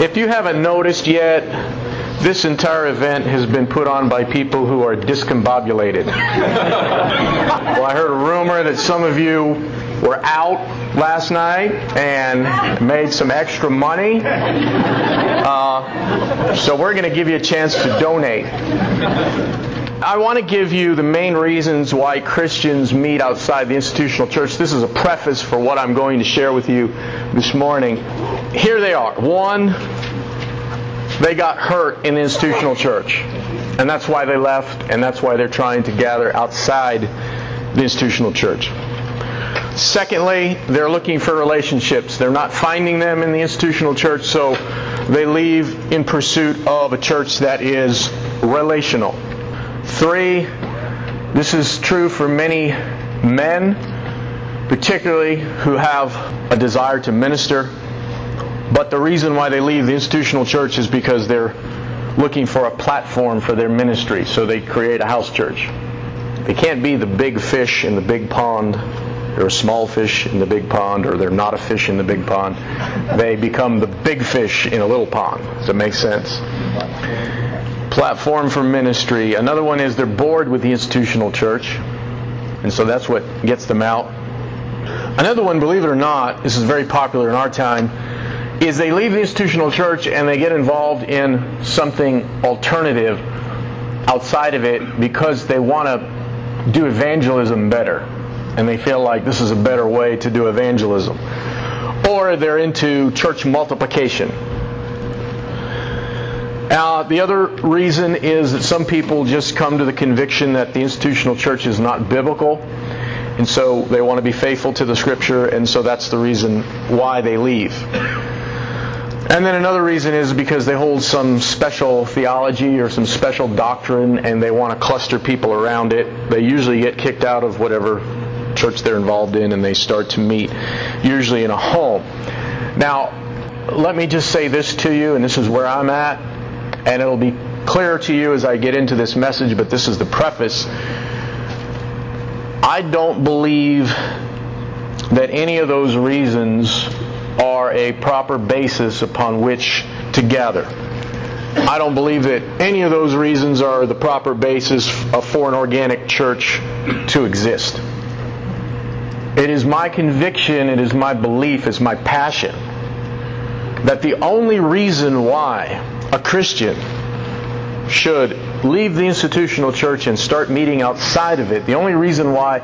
If you haven't noticed yet, this entire event has been put on by people who are discombobulated. well, I heard a rumor that some of you were out last night and made some extra money. Uh, so we're going to give you a chance to donate. I want to give you the main reasons why Christians meet outside the institutional church. This is a preface for what I'm going to share with you this morning. Here they are. One, they got hurt in the institutional church. And that's why they left, and that's why they're trying to gather outside the institutional church. Secondly, they're looking for relationships. They're not finding them in the institutional church, so they leave in pursuit of a church that is relational. Three, this is true for many men, particularly who have a desire to minister. But the reason why they leave the institutional church is because they're looking for a platform for their ministry, so they create a house church. They can't be the big fish in the big pond. They're a small fish in the big pond, or they're not a fish in the big pond. They become the big fish in a little pond. Does that make sense? Platform for ministry. Another one is they're bored with the institutional church, and so that's what gets them out. Another one, believe it or not, this is very popular in our time, is they leave the institutional church and they get involved in something alternative outside of it because they want to do evangelism better. And they feel like this is a better way to do evangelism. Or they're into church multiplication uh, the other reason is that some people just come to the conviction that the institutional church is not biblical, and so they want to be faithful to the Scripture, and so that's the reason why they leave. And then another reason is because they hold some special theology or some special doctrine and they want to cluster people around it. They usually get kicked out of whatever church they're involved in and they start to meet, usually in a home. Now, let me just say this to you, and this is where I'm at and it'll be clear to you as I get into this message, but this is the preface. I don't believe that any of those reasons are a proper basis upon which to gather. I don't believe that any of those reasons are the proper basis for an organic church to exist. It is my conviction, it is my belief, it's my passion that the only reason why a Christian should leave the institutional church and start meeting outside of it, the only reason why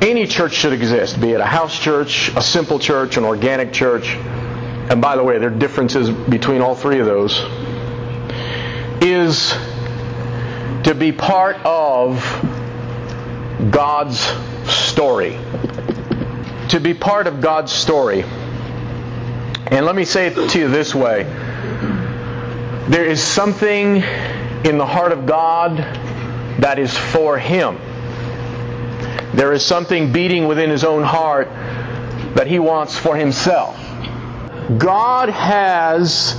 any church should exist, be it a house church, a simple church, an organic church, and by the way, there are differences between all three of those, is to be part of God's story. To be part of God's story. And let me say it to you this way there is something in the heart of God that is for Him. There is something beating within His own heart that He wants for Himself. God has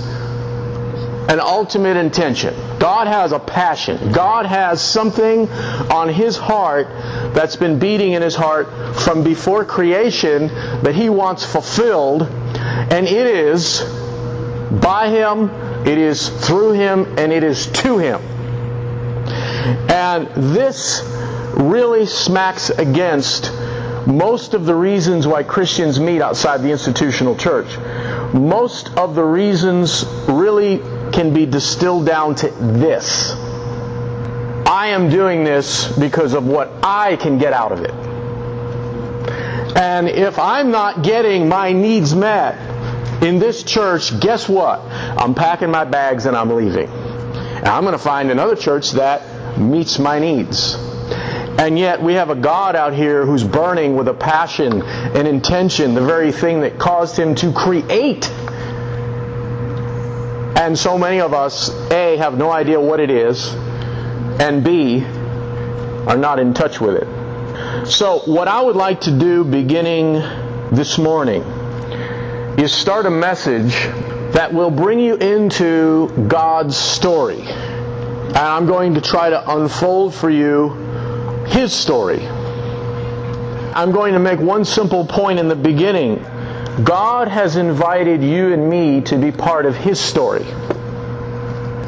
an ultimate intention. God has a passion. God has something on His heart that's been beating in His heart from before creation that He wants fulfilled. And it is by Him it is through Him and it is to Him. And this really smacks against most of the reasons why Christians meet outside the institutional church. Most of the reasons really can be distilled down to this. I am doing this because of what I can get out of it. And if I'm not getting my needs met, in this church, guess what? I'm packing my bags and I'm leaving. And I'm going to find another church that meets my needs. And yet we have a God out here who's burning with a passion and intention, the very thing that caused him to create. And so many of us, A, have no idea what it is, and B, are not in touch with it. So, what I would like to do beginning this morning is start a message that will bring you into God's story. And I'm going to try to unfold for you His story. I'm going to make one simple point in the beginning God has invited you and me to be part of His story.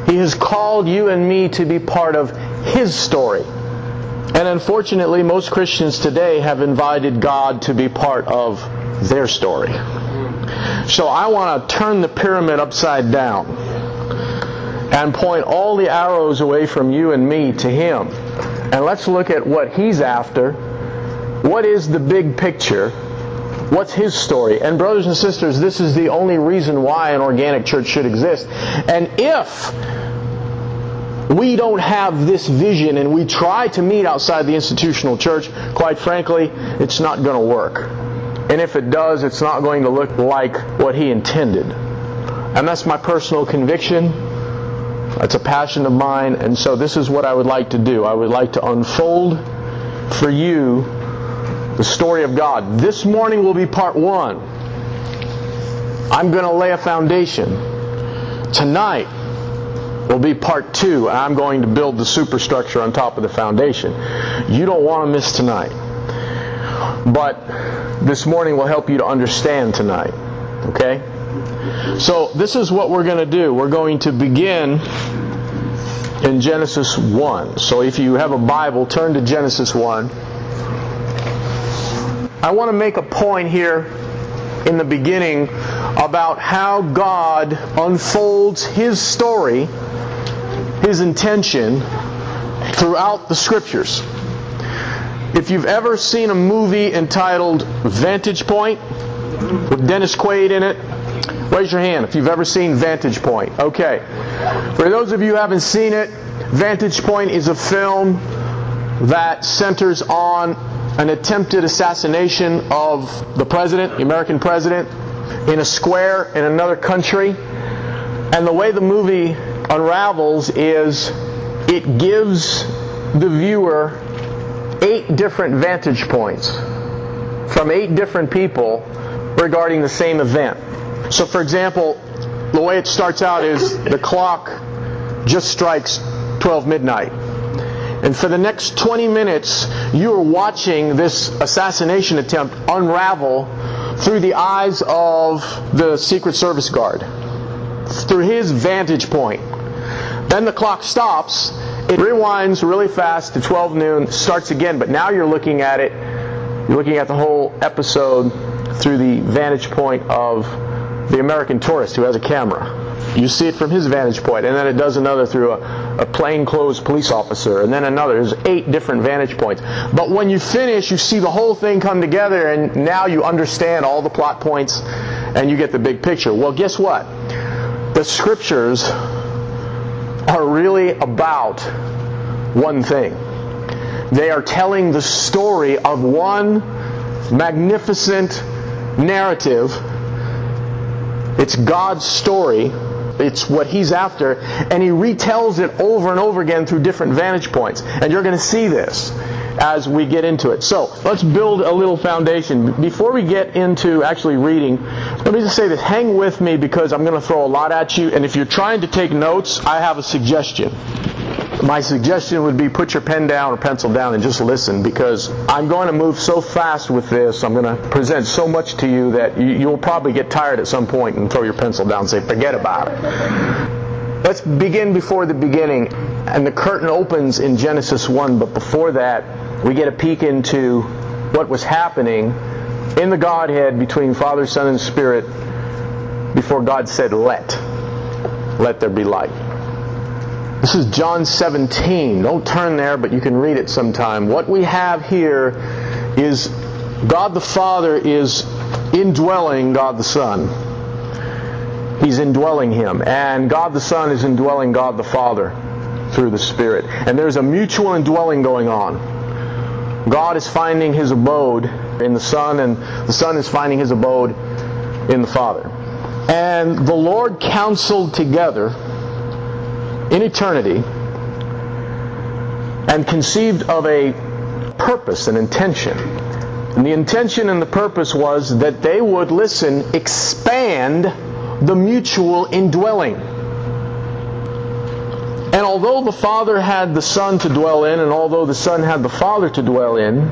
He has called you and me to be part of His story. And unfortunately, most Christians today have invited God to be part of their story. So I want to turn the pyramid upside down and point all the arrows away from you and me to Him. And let's look at what He's after. What is the big picture? What's His story? And brothers and sisters, this is the only reason why an organic church should exist. And if we don't have this vision and we try to meet outside the institutional church, quite frankly, it's not going to work. And if it does, it's not going to look like what he intended. And that's my personal conviction. It's a passion of mine. And so this is what I would like to do. I would like to unfold for you the story of God. This morning will be part one. I'm going to lay a foundation. Tonight will be part two. I'm going to build the superstructure on top of the foundation. You don't want to miss tonight. But this morning will help you to understand tonight. Okay? So, this is what we're going to do. We're going to begin in Genesis 1. So, if you have a Bible, turn to Genesis 1. I want to make a point here in the beginning about how God unfolds His story, His intention, throughout the Scriptures. If you've ever seen a movie entitled Vantage Point with Dennis Quaid in it, raise your hand if you've ever seen Vantage Point. Okay. For those of you who haven't seen it, Vantage Point is a film that centers on an attempted assassination of the president, the American president, in a square in another country. And the way the movie unravels is it gives the viewer eight different vantage points from eight different people regarding the same event. So, for example, the way it starts out is the clock just strikes 12 midnight. And for the next 20 minutes, you are watching this assassination attempt unravel through the eyes of the Secret Service guard, through his vantage point. Then the clock stops, it rewinds really fast to 12 noon, starts again, but now you're looking at it, you're looking at the whole episode through the vantage point of the American tourist who has a camera. You see it from his vantage point, and then it does another through a, a plainclothes police officer, and then another. There's eight different vantage points. But when you finish, you see the whole thing come together, and now you understand all the plot points, and you get the big picture. Well, guess what? The scriptures are really about one thing. They are telling the story of one magnificent narrative. It's God's story. It's what He's after. And He retells it over and over again through different vantage points. And you're going to see this as we get into it. So let's build a little foundation. Before we get into actually reading, let me just say this. Hang with me because I'm going to throw a lot at you. And if you're trying to take notes, I have a suggestion. My suggestion would be put your pen down or pencil down and just listen because I'm going to move so fast with this. I'm going to present so much to you that you, will probably get tired at some point and throw your pencil down and say, forget about it. Let's begin before the beginning. And the curtain opens in Genesis 1, but before that, we get a peek into what was happening in the Godhead between Father, Son, and Spirit before God said, Let. Let there be light. This is John 17. Don't turn there, but you can read it sometime. What we have here is God the Father is indwelling God the Son. He's indwelling him. And God the Son is indwelling God the Father through the Spirit. And there's a mutual indwelling going on. God is finding his abode in the Son, and the Son is finding his abode in the Father. And the Lord counseled together in eternity and conceived of a purpose, an intention. And the intention and the purpose was that they would listen, expand the mutual indwelling. And although the Father had the Son to dwell in, and although the Son had the Father to dwell in,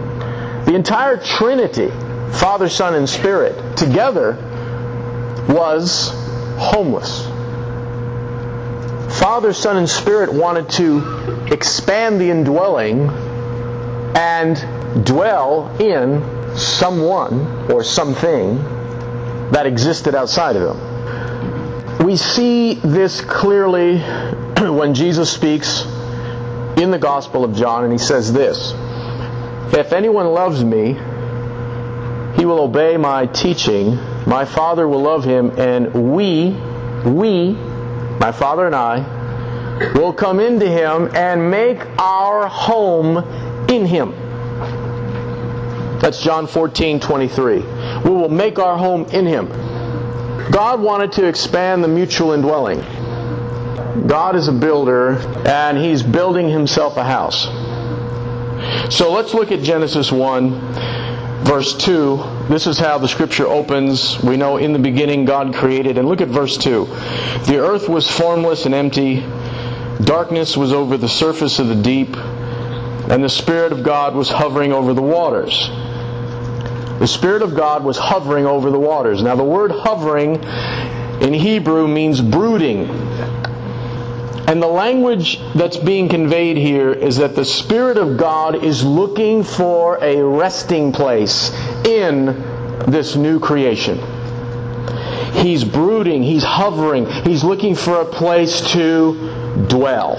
the entire Trinity, Father, Son, and Spirit, together was homeless. Father, Son, and Spirit wanted to expand the indwelling and dwell in someone or something that existed outside of them. We see this clearly when Jesus speaks in the Gospel of John, and he says this If anyone loves me, he will obey my teaching. My Father will love him, and we, we, my Father and I, will come into him and make our home in him. That's John 14, 23. We will make our home in him. God wanted to expand the mutual indwelling. God is a builder, and he's building himself a house. So let's look at Genesis 1, verse 2. This is how the scripture opens. We know in the beginning God created. And look at verse 2. The earth was formless and empty, darkness was over the surface of the deep, and the Spirit of God was hovering over the waters. The Spirit of God was hovering over the waters. Now, the word hovering in Hebrew means brooding. And the language that's being conveyed here is that the Spirit of God is looking for a resting place in this new creation. He's brooding, he's hovering, he's looking for a place to dwell.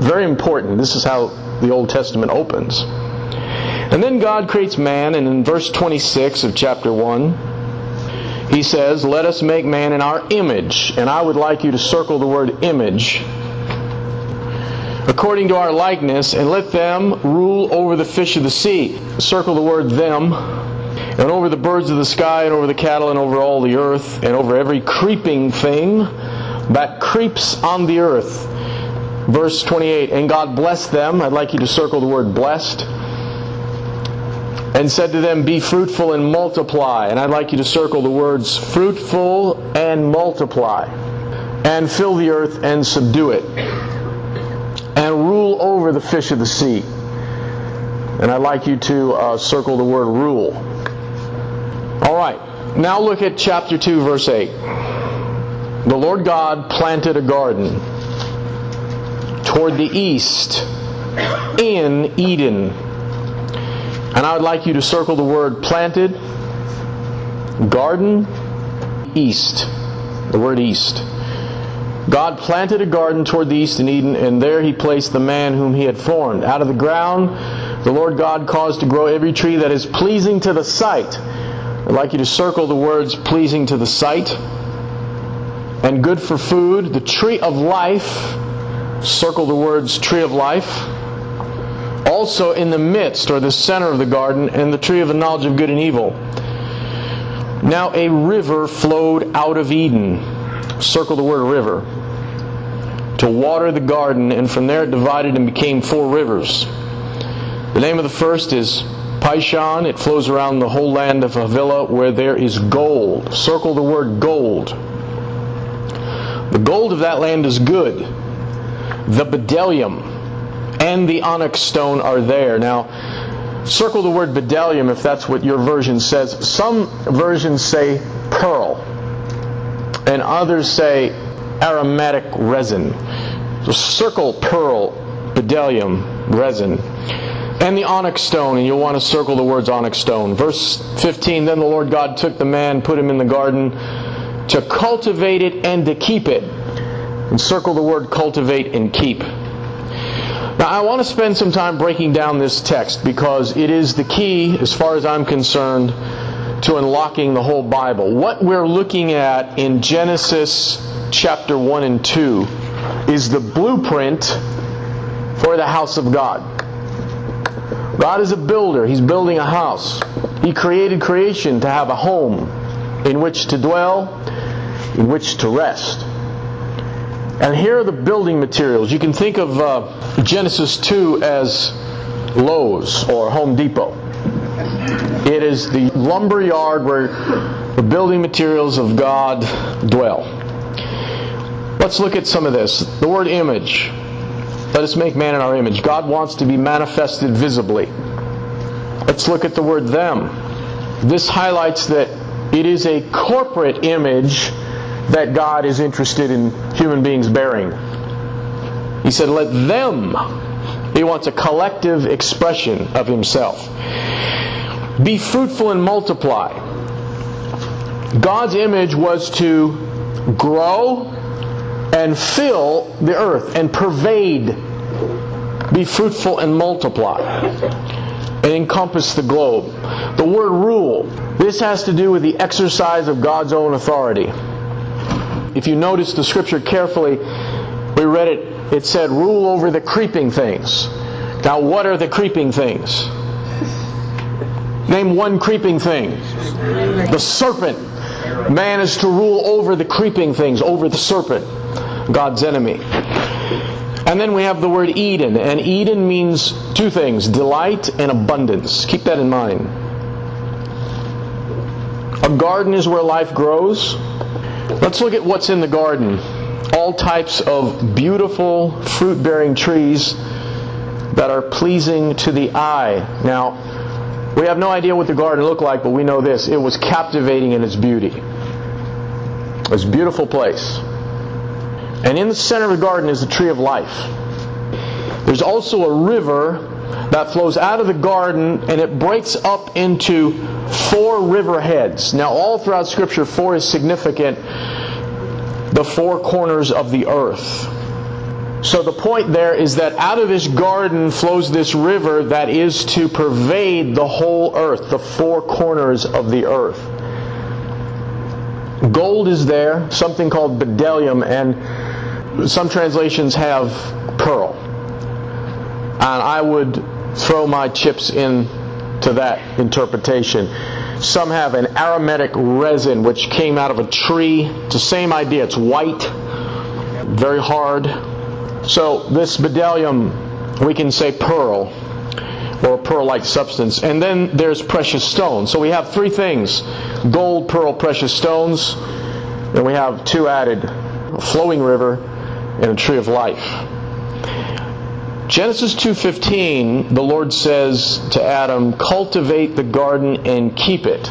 Very important. This is how the Old Testament opens. And then God creates man, and in verse 26 of chapter 1, he says, Let us make man in our image. And I would like you to circle the word image. According to our likeness, and let them rule over the fish of the sea. Circle the word them. And over the birds of the sky, and over the cattle, and over all the earth, and over every creeping thing that creeps on the earth. Verse 28 And God blessed them. I'd like you to circle the word blessed and said to them, Be fruitful and multiply. And I'd like you to circle the words fruitful and multiply. And fill the earth and subdue it. And rule over the fish of the sea. And I'd like you to uh, circle the word rule. All right. Now look at chapter 2, verse 8. The Lord God planted a garden toward the east in Eden and I would like you to circle the word planted, garden, east. The word east. God planted a garden toward the east in Eden, and there he placed the man whom he had formed. Out of the ground, the Lord God caused to grow every tree that is pleasing to the sight. I'd like you to circle the words pleasing to the sight and good for food. The tree of life, circle the words tree of life also in the midst or the center of the garden and the tree of the knowledge of good and evil. Now a river flowed out of Eden. Circle the word river. To water the garden, and from there it divided and became four rivers. The name of the first is Pishon. It flows around the whole land of Havilah where there is gold. Circle the word gold. The gold of that land is good. The bdellium and the onyx stone are there. Now, circle the word bdellium if that's what your version says. Some versions say pearl, and others say aromatic resin. So circle pearl, bdellium, resin. And the onyx stone, and you'll want to circle the words onyx stone. Verse 15 Then the Lord God took the man, put him in the garden to cultivate it and to keep it. And circle the word cultivate and keep. Now, I want to spend some time breaking down this text because it is the key, as far as I'm concerned, to unlocking the whole Bible. What we're looking at in Genesis chapter 1 and 2 is the blueprint for the house of God. God is a builder, He's building a house. He created creation to have a home in which to dwell, in which to rest. And here are the building materials. You can think of uh, Genesis 2 as Lowe's or Home Depot. It is the lumber yard where the building materials of God dwell. Let's look at some of this. The word image. Let us make man in our image. God wants to be manifested visibly. Let's look at the word them. This highlights that It is a corporate image that God is interested in human beings bearing. He said, Let them. He wants a collective expression of Himself. Be fruitful and multiply. God's image was to grow and fill the earth and pervade. Be fruitful and multiply. And encompass the globe. The word rule. This has to do with the exercise of God's own authority. If you notice the scripture carefully, we read it, it said, rule over the creeping things. Now, what are the creeping things? Name one creeping thing. The serpent. Man is to rule over the creeping things, over the serpent, God's enemy. And then we have the word Eden, and Eden means two things delight and abundance. Keep that in mind. A garden is where life grows. Let's look at what's in the garden. All types of beautiful fruit bearing trees that are pleasing to the eye. Now, we have no idea what the garden looked like, but we know this it was captivating in its beauty. It was a beautiful place. And in the center of the garden is the tree of life. There's also a river that flows out of the garden and it breaks up into four river heads. Now, all throughout Scripture, four is significant. The four corners of the earth. So the point there is that out of this garden flows this river that is to pervade the whole earth, the four corners of the earth. Gold is there, something called bdellium, and some translations have pearl. And I would throw my chips in to that interpretation. Some have an aromatic resin which came out of a tree. It's the same idea. It's white, very hard. So this bdellium, we can say pearl or a pearl-like substance. And then there's precious stones. So we have three things: gold, pearl, precious stones. And we have two added: a flowing river and a tree of life. Genesis 2:15, the Lord says to Adam, "Cultivate the garden and keep it."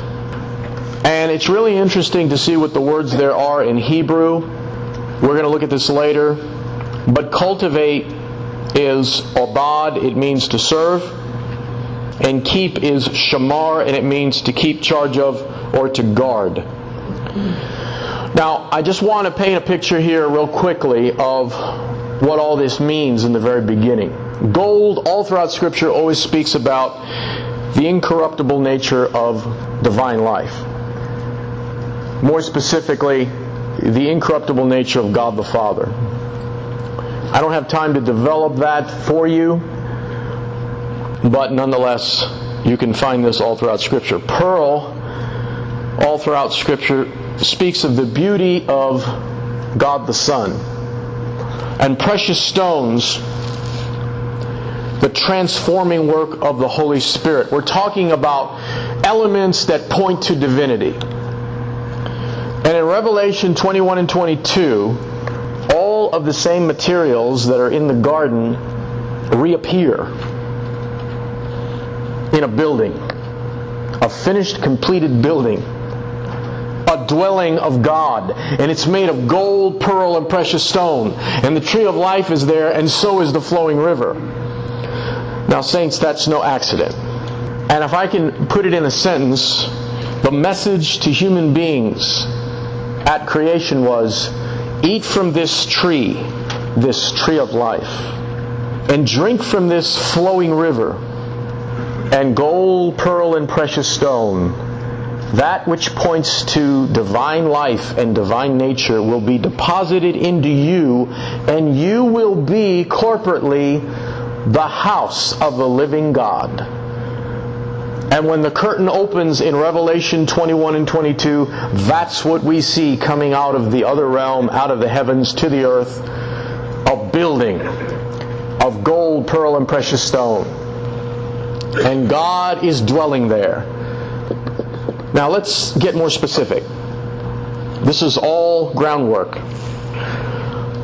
And it's really interesting to see what the words there are in Hebrew. We're going to look at this later. But cultivate is obad, it means to serve. And keep is shamar, and it means to keep charge of or to guard. Now, I just want to paint a picture here, real quickly, of what all this means in the very beginning. Gold, all throughout Scripture, always speaks about the incorruptible nature of divine life. More specifically, the incorruptible nature of God the Father. I don't have time to develop that for you, but nonetheless, you can find this all throughout Scripture. Pearl, all throughout Scripture, speaks of the beauty of God the Son. And precious stones, the transforming work of the Holy Spirit. We're talking about elements that point to divinity. And in Revelation 21 and 22, all of the same materials that are in the garden reappear in a building, a finished, completed building, a dwelling of God. And it's made of gold, pearl, and precious stone. And the tree of life is there, and so is the flowing river. Now, saints, that's no accident. And if I can put it in a sentence, the message to human beings at creation was Eat from this tree, this tree of life, and drink from this flowing river, and gold, pearl, and precious stone. That which points to divine life and divine nature will be deposited into you, and you will be corporately the house of the living God. And when the curtain opens in Revelation 21 and 22, that's what we see coming out of the other realm, out of the heavens to the earth a building of gold, pearl, and precious stone. And God is dwelling there. Now let's get more specific. This is all groundwork.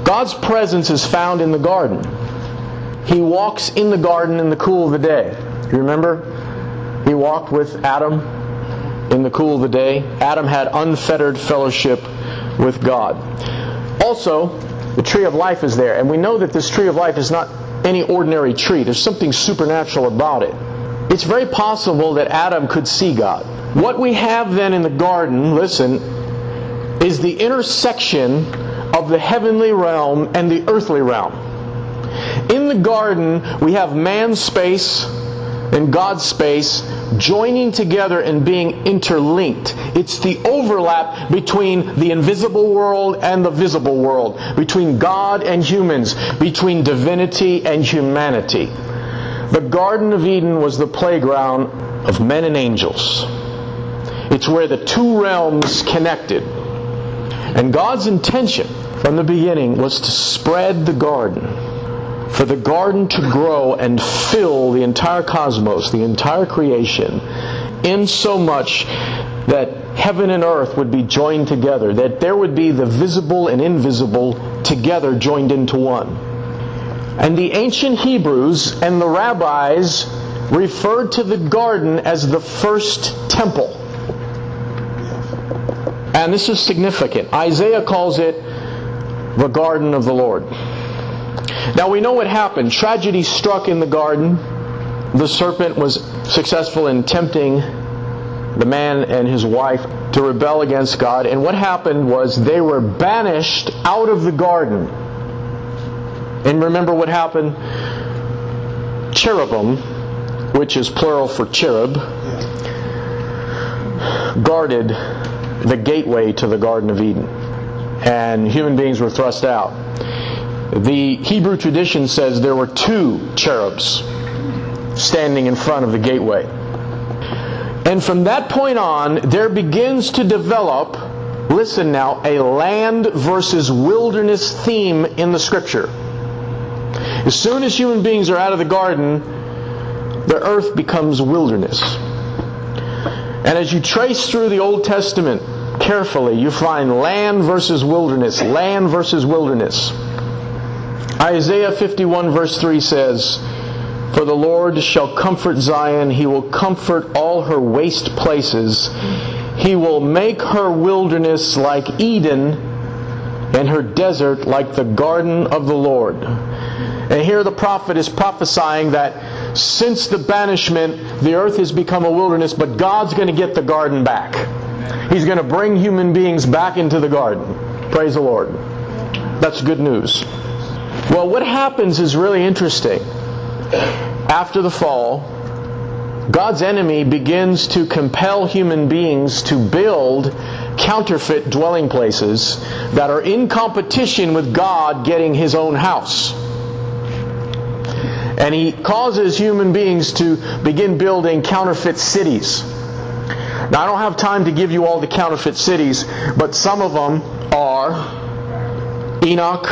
God's presence is found in the garden. He walks in the garden in the cool of the day. You remember? He walked with Adam in the cool of the day. Adam had unfettered fellowship with God. Also, the tree of life is there, and we know that this tree of life is not any ordinary tree. There's something supernatural about it. It's very possible that Adam could see God. What we have then in the garden, listen, is the intersection of the heavenly realm and the earthly realm. In the garden, we have man's space and God's space joining together and being interlinked. It's the overlap between the invisible world and the visible world, between God and humans, between divinity and humanity. The Garden of Eden was the playground of men and angels. It's where the two realms connected. And God's intention from the beginning was to spread the garden for the garden to grow and fill the entire cosmos, the entire creation, in so much that heaven and earth would be joined together, that there would be the visible and invisible together joined into one. And the ancient Hebrews and the rabbis referred to the garden as the first temple. And this is significant. Isaiah calls it the garden of the Lord. Now we know what happened. Tragedy struck in the garden. The serpent was successful in tempting the man and his wife to rebel against God. And what happened was they were banished out of the garden. And remember what happened? Cherubim, which is plural for cherub, guarded the gateway to the Garden of Eden. And human beings were thrust out. The Hebrew tradition says there were two cherubs standing in front of the gateway. And from that point on, there begins to develop, listen now, a land versus wilderness theme in the scripture. As soon as human beings are out of the garden, the earth becomes wilderness. And as you trace through the Old Testament carefully, you find land versus wilderness, land versus wilderness. Isaiah 51 verse 3 says, For the Lord shall comfort Zion, he will comfort all her waste places. He will make her wilderness like Eden, and her desert like the garden of the Lord. And here the prophet is prophesying that since the banishment, the earth has become a wilderness, but God's going to get the garden back. He's going to bring human beings back into the garden. Praise the Lord. That's good news. Well, what happens is really interesting. After the fall, God's enemy begins to compel human beings to build counterfeit dwelling places that are in competition with God getting his own house. And he causes human beings to begin building counterfeit cities. Now, I don't have time to give you all the counterfeit cities, but some of them are Enoch,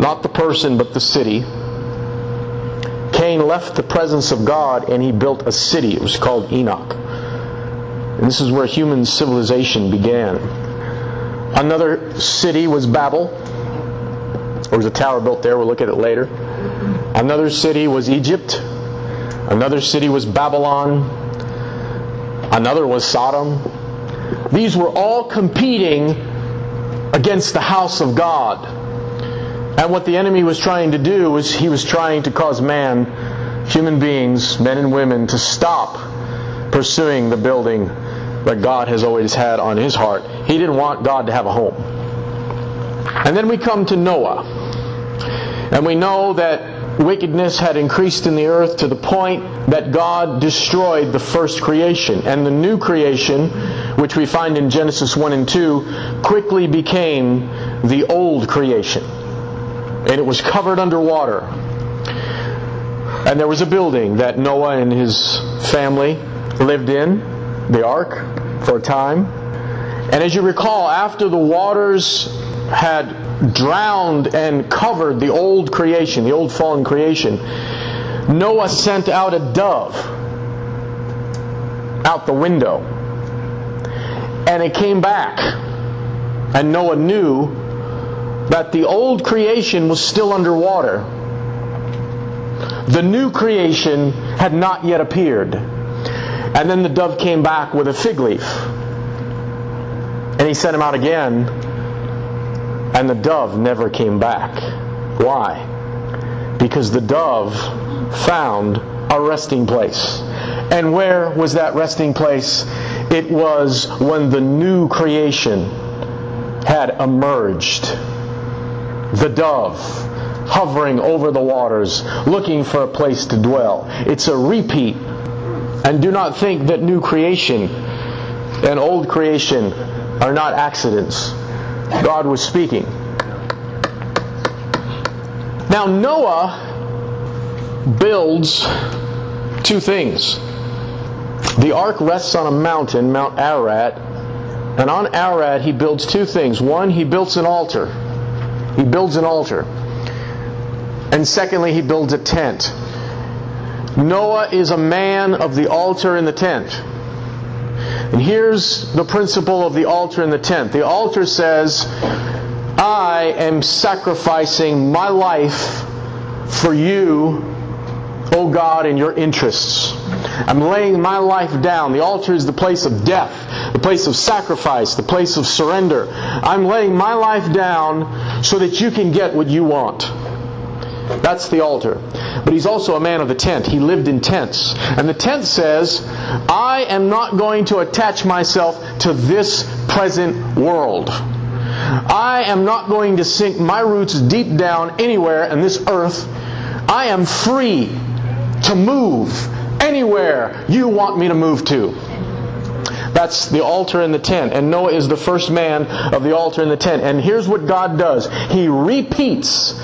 not the person, but the city. Cain left the presence of God and he built a city. It was called Enoch. And this is where human civilization began. Another city was Babel. There was a tower built there. We'll look at it later. Another city was Egypt. Another city was Babylon. Another was Sodom. These were all competing against the house of God. And what the enemy was trying to do was he was trying to cause man, human beings, men and women, to stop pursuing the building that God has always had on his heart. He didn't want God to have a home. And then we come to Noah. And we know that wickedness had increased in the earth to the point that God destroyed the first creation. And the new creation, which we find in Genesis 1 and 2, quickly became the old creation and it was covered underwater. And there was a building that Noah and his family lived in, the ark, for a time. And as you recall, after the waters had drowned and covered the old creation, the old fallen creation, Noah sent out a dove out the window. And it came back. And Noah knew that the old creation was still underwater. The new creation had not yet appeared. And then the dove came back with a fig leaf. And he sent him out again, and the dove never came back. Why? Because the dove found a resting place. And where was that resting place? It was when the new creation had emerged. The dove hovering over the waters, looking for a place to dwell. It's a repeat. And do not think that new creation and old creation are not accidents. God was speaking. Now, Noah builds two things. The ark rests on a mountain, Mount Ararat, and on Ararat he builds two things. One, he builds an altar. He builds an altar. And secondly, he builds a tent. Noah is a man of the altar and the tent. And here's the principle of the altar and the tent. The altar says, I am sacrificing my life for you, O God, and your interests. I'm laying my life down. The altar is the place of death, the place of sacrifice, the place of surrender. I'm laying my life down so that you can get what you want. That's the altar. But he's also a man of the tent. He lived in tents. And the tent says, I am not going to attach myself to this present world. I am not going to sink my roots deep down anywhere in this earth. I am free to move anywhere you want me to move to. That's the altar and the tent. And Noah is the first man of the altar and the tent. And here's what God does He repeats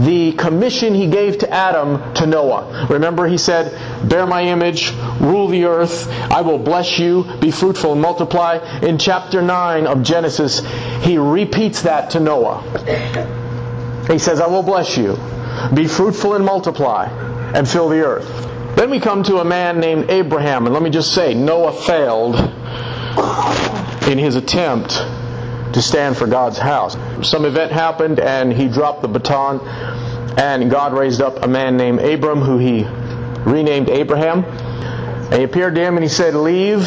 the commission he gave to Adam to Noah. Remember, he said, Bear my image, rule the earth, I will bless you, be fruitful and multiply. In chapter 9 of Genesis, he repeats that to Noah. He says, I will bless you, be fruitful and multiply, and fill the earth. Then we come to a man named Abraham, and let me just say, Noah failed in his attempt to stand for God's house. Some event happened, and he dropped the baton, and God raised up a man named Abram, who he renamed Abraham. And he appeared to him and he said, Leave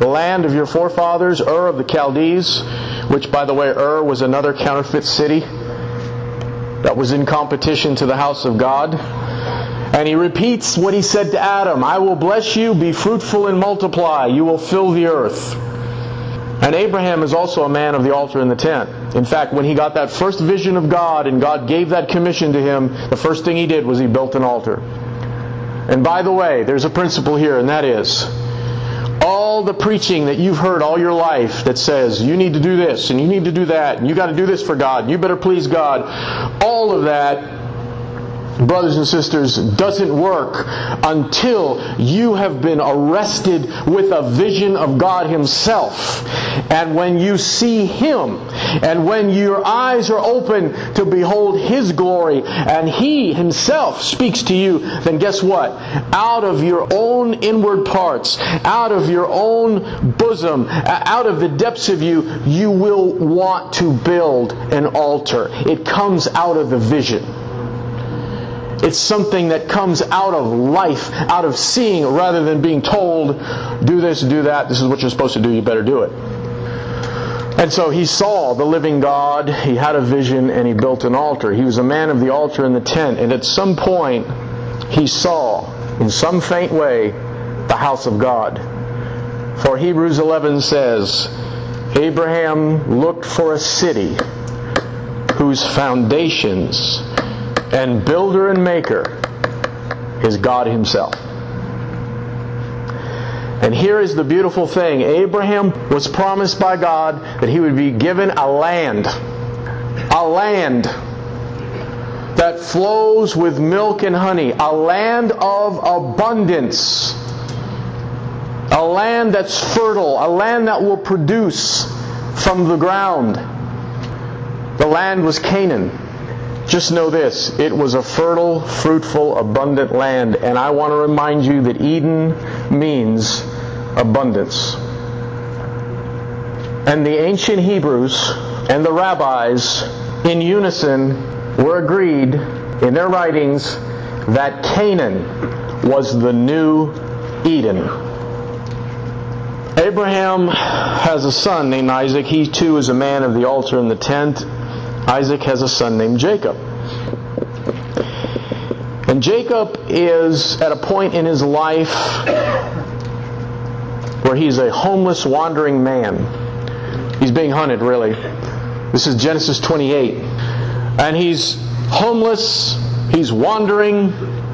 the land of your forefathers, Ur of the Chaldees, which, by the way, Ur was another counterfeit city that was in competition to the house of God. And he repeats what he said to Adam I will bless you, be fruitful and multiply. You will fill the earth. And Abraham is also a man of the altar and the tent. In fact, when he got that first vision of God and God gave that commission to him, the first thing he did was he built an altar. And by the way, there's a principle here, and that is all the preaching that you've heard all your life that says you need to do this and you need to do that and you got to do this for God, and you better please God, all of that brothers and sisters, doesn't work until you have been arrested with a vision of God Himself. And when you see Him, and when your eyes are open to behold His glory, and He Himself speaks to you, then guess what? Out of your own inward parts, out of your own bosom, out of the depths of you, you will want to build an altar. It comes out of the vision. It's something that comes out of life, out of seeing, rather than being told, do this, do that, this is what you're supposed to do, you better do it. And so he saw the living God, he had a vision, and he built an altar. He was a man of the altar and the tent, and at some point he saw, in some faint way, the house of God. For Hebrews 11 says, Abraham looked for a city whose foundations and builder and maker is God Himself. And here is the beautiful thing Abraham was promised by God that he would be given a land. A land that flows with milk and honey. A land of abundance. A land that's fertile. A land that will produce from the ground. The land was Canaan. Just know this it was a fertile, fruitful, abundant land, and I want to remind you that Eden means abundance. And the ancient Hebrews and the rabbis, in unison, were agreed in their writings that Canaan was the new Eden. Abraham has a son named Isaac. He too is a man of the altar and the tent. Isaac has a son named Jacob. And Jacob is at a point in his life where he's a homeless, wandering man. He's being hunted, really. This is Genesis 28. And he's homeless, he's wandering,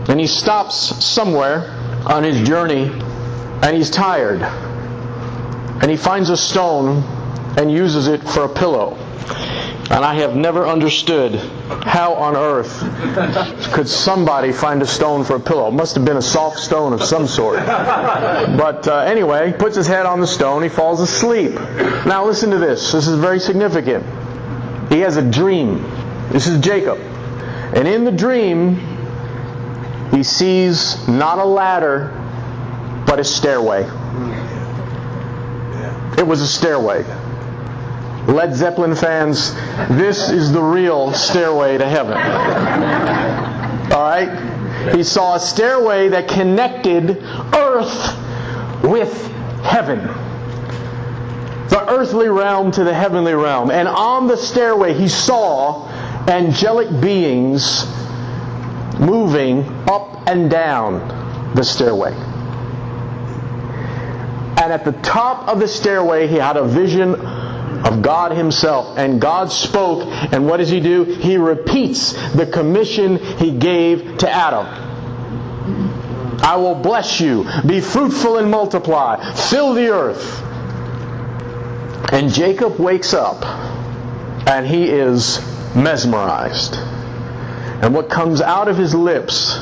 and he stops somewhere on his journey, and he's tired. And he finds a stone and uses it for a pillow. And I have never understood how on earth could somebody find a stone for a pillow. It must have been a soft stone of some sort. But uh, anyway, he puts his head on the stone, he falls asleep. Now listen to this. This is very significant. He has a dream. This is Jacob. And in the dream, he sees not a ladder, but a stairway. It was a stairway. Led Zeppelin fans, this is the real stairway to heaven. All right? He saw a stairway that connected earth with heaven. The earthly realm to the heavenly realm. And on the stairway, he saw angelic beings moving up and down the stairway. And at the top of the stairway, he had a vision of God Himself. And God spoke, and what does He do? He repeats the commission He gave to Adam. I will bless you. Be fruitful and multiply. Fill the earth. And Jacob wakes up and he is mesmerized. And what comes out of his lips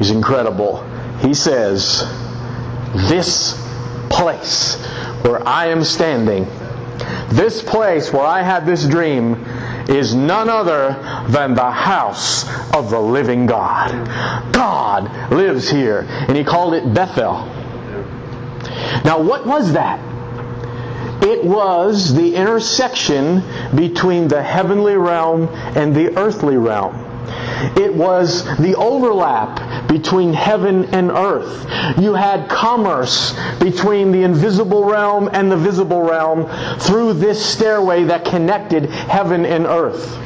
is incredible. He says, This place where I am standing this place where I had this dream is none other than the house of the living God. God lives here. And he called it Bethel. Now, what was that? It was the intersection between the heavenly realm and the earthly realm. It was the overlap between heaven and earth. You had commerce between the invisible realm and the visible realm through this stairway that connected heaven and earth.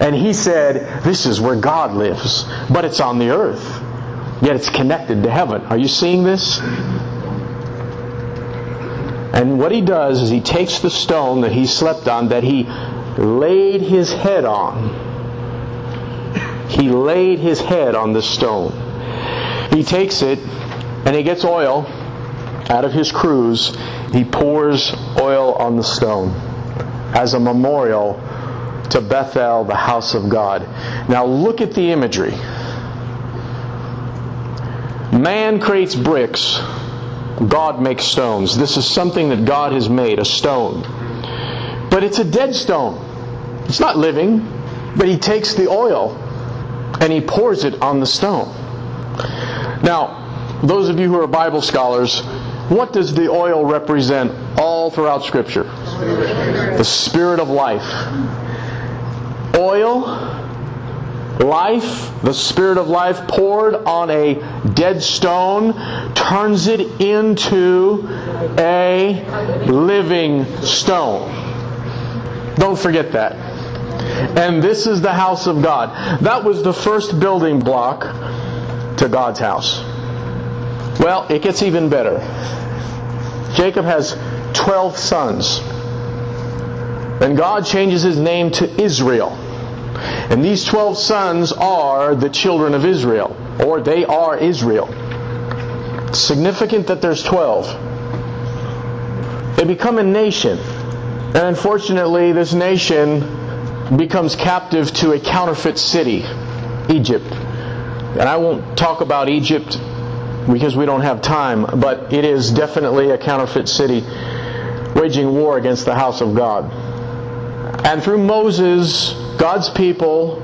And he said, This is where God lives, but it's on the earth. Yet it's connected to heaven. Are you seeing this? And what he does is he takes the stone that he slept on, that he laid his head on, he laid his head on the stone. He takes it and he gets oil out of his cruse. He pours oil on the stone as a memorial to Bethel, the house of God. Now look at the imagery. Man creates bricks, God makes stones. This is something that God has made, a stone. But it's a dead stone. It's not living, but he takes the oil and he pours it on the stone. Now, those of you who are Bible scholars, what does the oil represent all throughout Scripture? The Spirit of life. Oil, life, the Spirit of life poured on a dead stone turns it into a living stone. Don't forget that. And this is the house of God. That was the first building block to God's house. Well, it gets even better. Jacob has 12 sons. And God changes his name to Israel. And these 12 sons are the children of Israel, or they are Israel. significant that there's 12. They become a nation. And unfortunately, this nation becomes captive to a counterfeit city, Egypt. And I won't talk about Egypt because we don't have time, but it is definitely a counterfeit city waging war against the house of God. And through Moses, God's people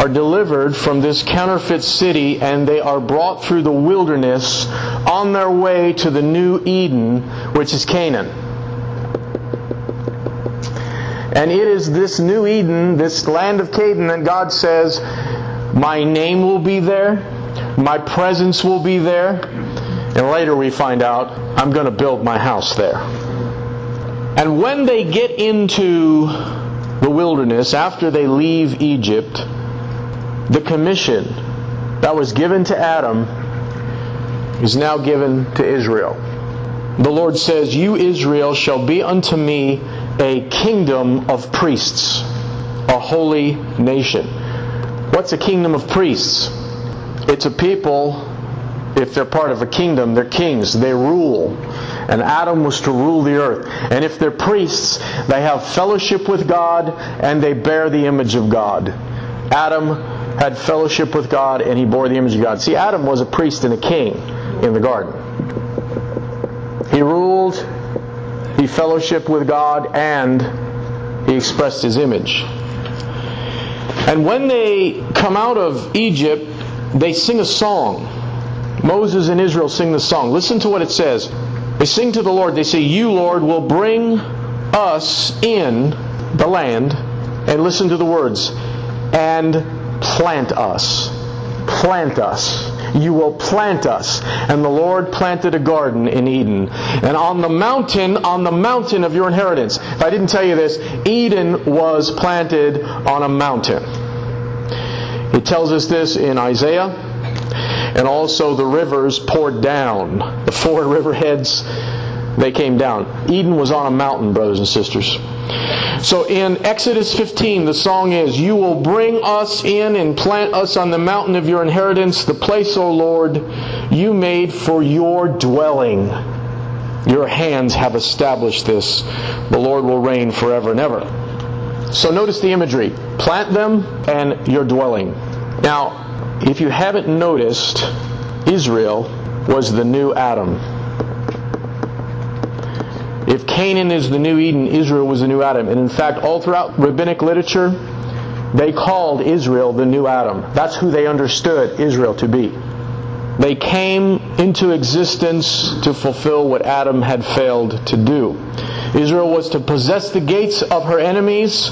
are delivered from this counterfeit city and they are brought through the wilderness on their way to the new Eden, which is Canaan. And it is this new Eden, this land of Canaan, that God says, My name will be there, my presence will be there. And later we find out, I'm going to build my house there. And when they get into the wilderness, after they leave Egypt, the commission that was given to Adam is now given to Israel. The Lord says, You, Israel, shall be unto me a kingdom of priests, a holy nation. What's a kingdom of priests? It's a people, if they're part of a kingdom, they're kings, they rule. And Adam was to rule the earth. And if they're priests, they have fellowship with God and they bear the image of God. Adam had fellowship with God and he bore the image of God. See, Adam was a priest and a king in the garden. He ruled, he fellowshiped with God, and he expressed his image. And when they come out of Egypt, they sing a song. Moses and Israel sing the song. Listen to what it says. They sing to the Lord. They say, You, Lord, will bring us in the land. And listen to the words. And plant us. Plant us. You will plant us. And the Lord planted a garden in Eden. And on the mountain, on the mountain of your inheritance. If I didn't tell you this, Eden was planted on a mountain. It tells us this in Isaiah. And also the rivers poured down. The four river heads, they came down. Eden was on a mountain, brothers and sisters. So in Exodus 15, the song is, You will bring us in and plant us on the mountain of your inheritance, the place, O Lord, you made for your dwelling. Your hands have established this. The Lord will reign forever and ever. So notice the imagery. Plant them and your dwelling. Now, if you haven't noticed, Israel was the new Adam. If Canaan is the new Eden, Israel was the new Adam. And in fact, all throughout rabbinic literature, they called Israel the new Adam. That's who they understood Israel to be. They came into existence to fulfill what Adam had failed to do. Israel was to possess the gates of her enemies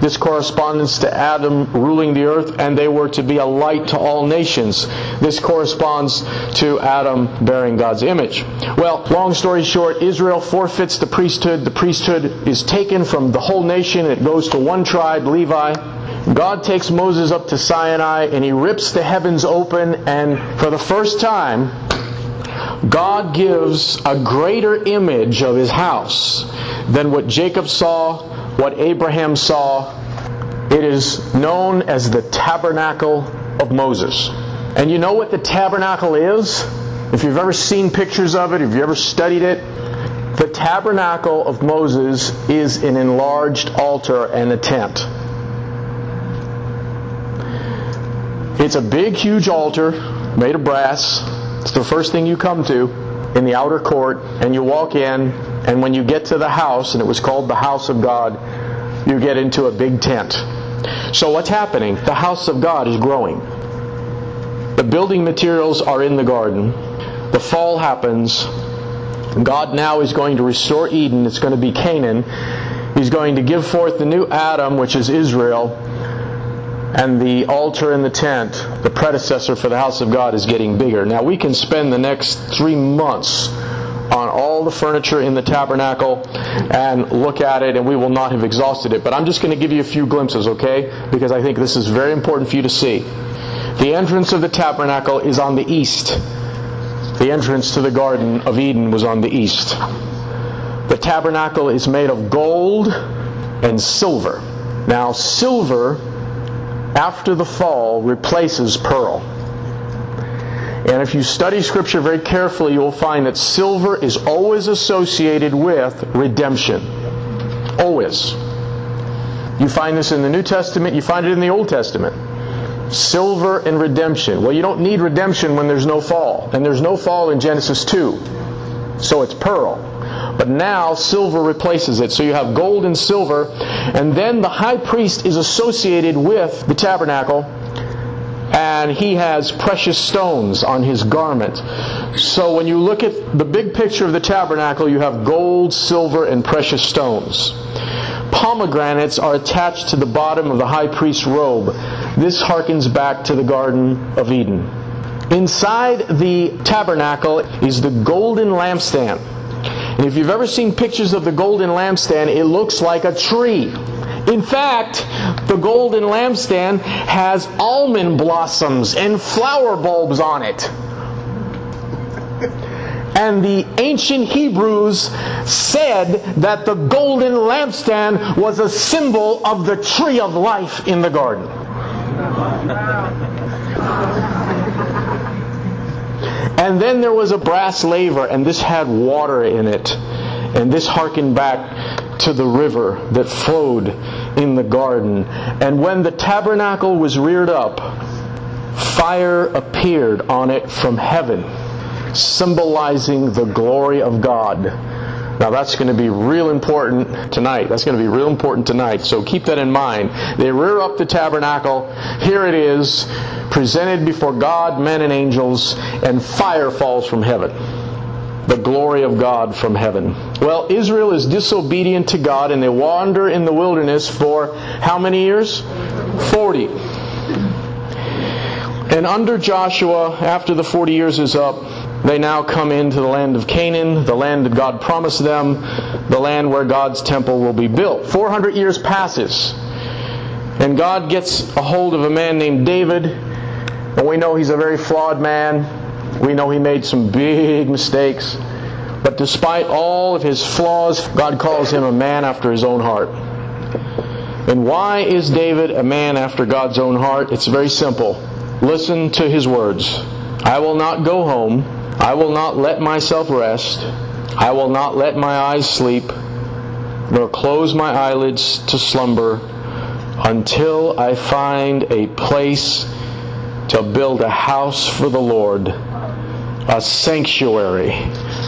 this corresponds to Adam ruling the earth, and they were to be a light to all nations. This corresponds to Adam bearing God's image. Well, long story short, Israel forfeits the priesthood. The priesthood is taken from the whole nation. It goes to one tribe, Levi. God takes Moses up to Sinai and he rips the heavens open, and for the first time, God gives a greater image of his house than what Jacob saw what Abraham saw. It is known as the tabernacle of Moses. And you know what the tabernacle is? If you've ever seen pictures of it, if you've ever studied it, the tabernacle of Moses is an enlarged altar and a tent. It's a big, huge altar made of brass. It's the first thing you come to in the outer court, and you walk in, and when you get to the house, and it was called the house of God, you get into a big tent. So what's happening? The house of God is growing. The building materials are in the garden. The fall happens. God now is going to restore Eden. It's going to be Canaan. He's going to give forth the new Adam, which is Israel. And the altar and the tent, the predecessor for the house of God, is getting bigger. Now we can spend the next three months on all the furniture in the tabernacle and look at it, and we will not have exhausted it. But I'm just going to give you a few glimpses, okay? Because I think this is very important for you to see. The entrance of the tabernacle is on the east. The entrance to the Garden of Eden was on the east. The tabernacle is made of gold and silver. Now, silver, after the fall, replaces pearl. And if you study Scripture very carefully, you'll find that silver is always associated with redemption. Always. You find this in the New Testament, you find it in the Old Testament. Silver and redemption. Well, you don't need redemption when there's no fall. And there's no fall in Genesis 2. So it's pearl. But now silver replaces it. So you have gold and silver. And then the high priest is associated with the tabernacle and he has precious stones on his garment. So when you look at the big picture of the tabernacle, you have gold, silver, and precious stones. Pomegranates are attached to the bottom of the high priest's robe. This harkens back to the Garden of Eden. Inside the tabernacle is the golden lampstand. And if you've ever seen pictures of the golden lampstand, it looks like a tree. In fact, the golden lampstand has almond blossoms and flower bulbs on it. And the ancient Hebrews said that the golden lampstand was a symbol of the tree of life in the garden. And then there was a brass laver, and this had water in it. And this harkened back to the river that flowed in the garden. And when the tabernacle was reared up, fire appeared on it from heaven, symbolizing the glory of God. Now that's going to be real important tonight. That's going to be real important tonight. So keep that in mind. They rear up the tabernacle. Here it is, presented before God, men, and angels, and fire falls from heaven the glory of God from heaven. Well, Israel is disobedient to God and they wander in the wilderness for how many years? 40. And under Joshua, after the 40 years is up, they now come into the land of Canaan, the land that God promised them, the land where God's temple will be built. 400 years passes. And God gets a hold of a man named David, and we know he's a very flawed man. We know he made some big mistakes. But despite all of his flaws, God calls him a man after his own heart. And why is David a man after God's own heart? It's very simple. Listen to his words. I will not go home. I will not let myself rest. I will not let my eyes sleep, nor close my eyelids to slumber until I find a place to build a house for the Lord a sanctuary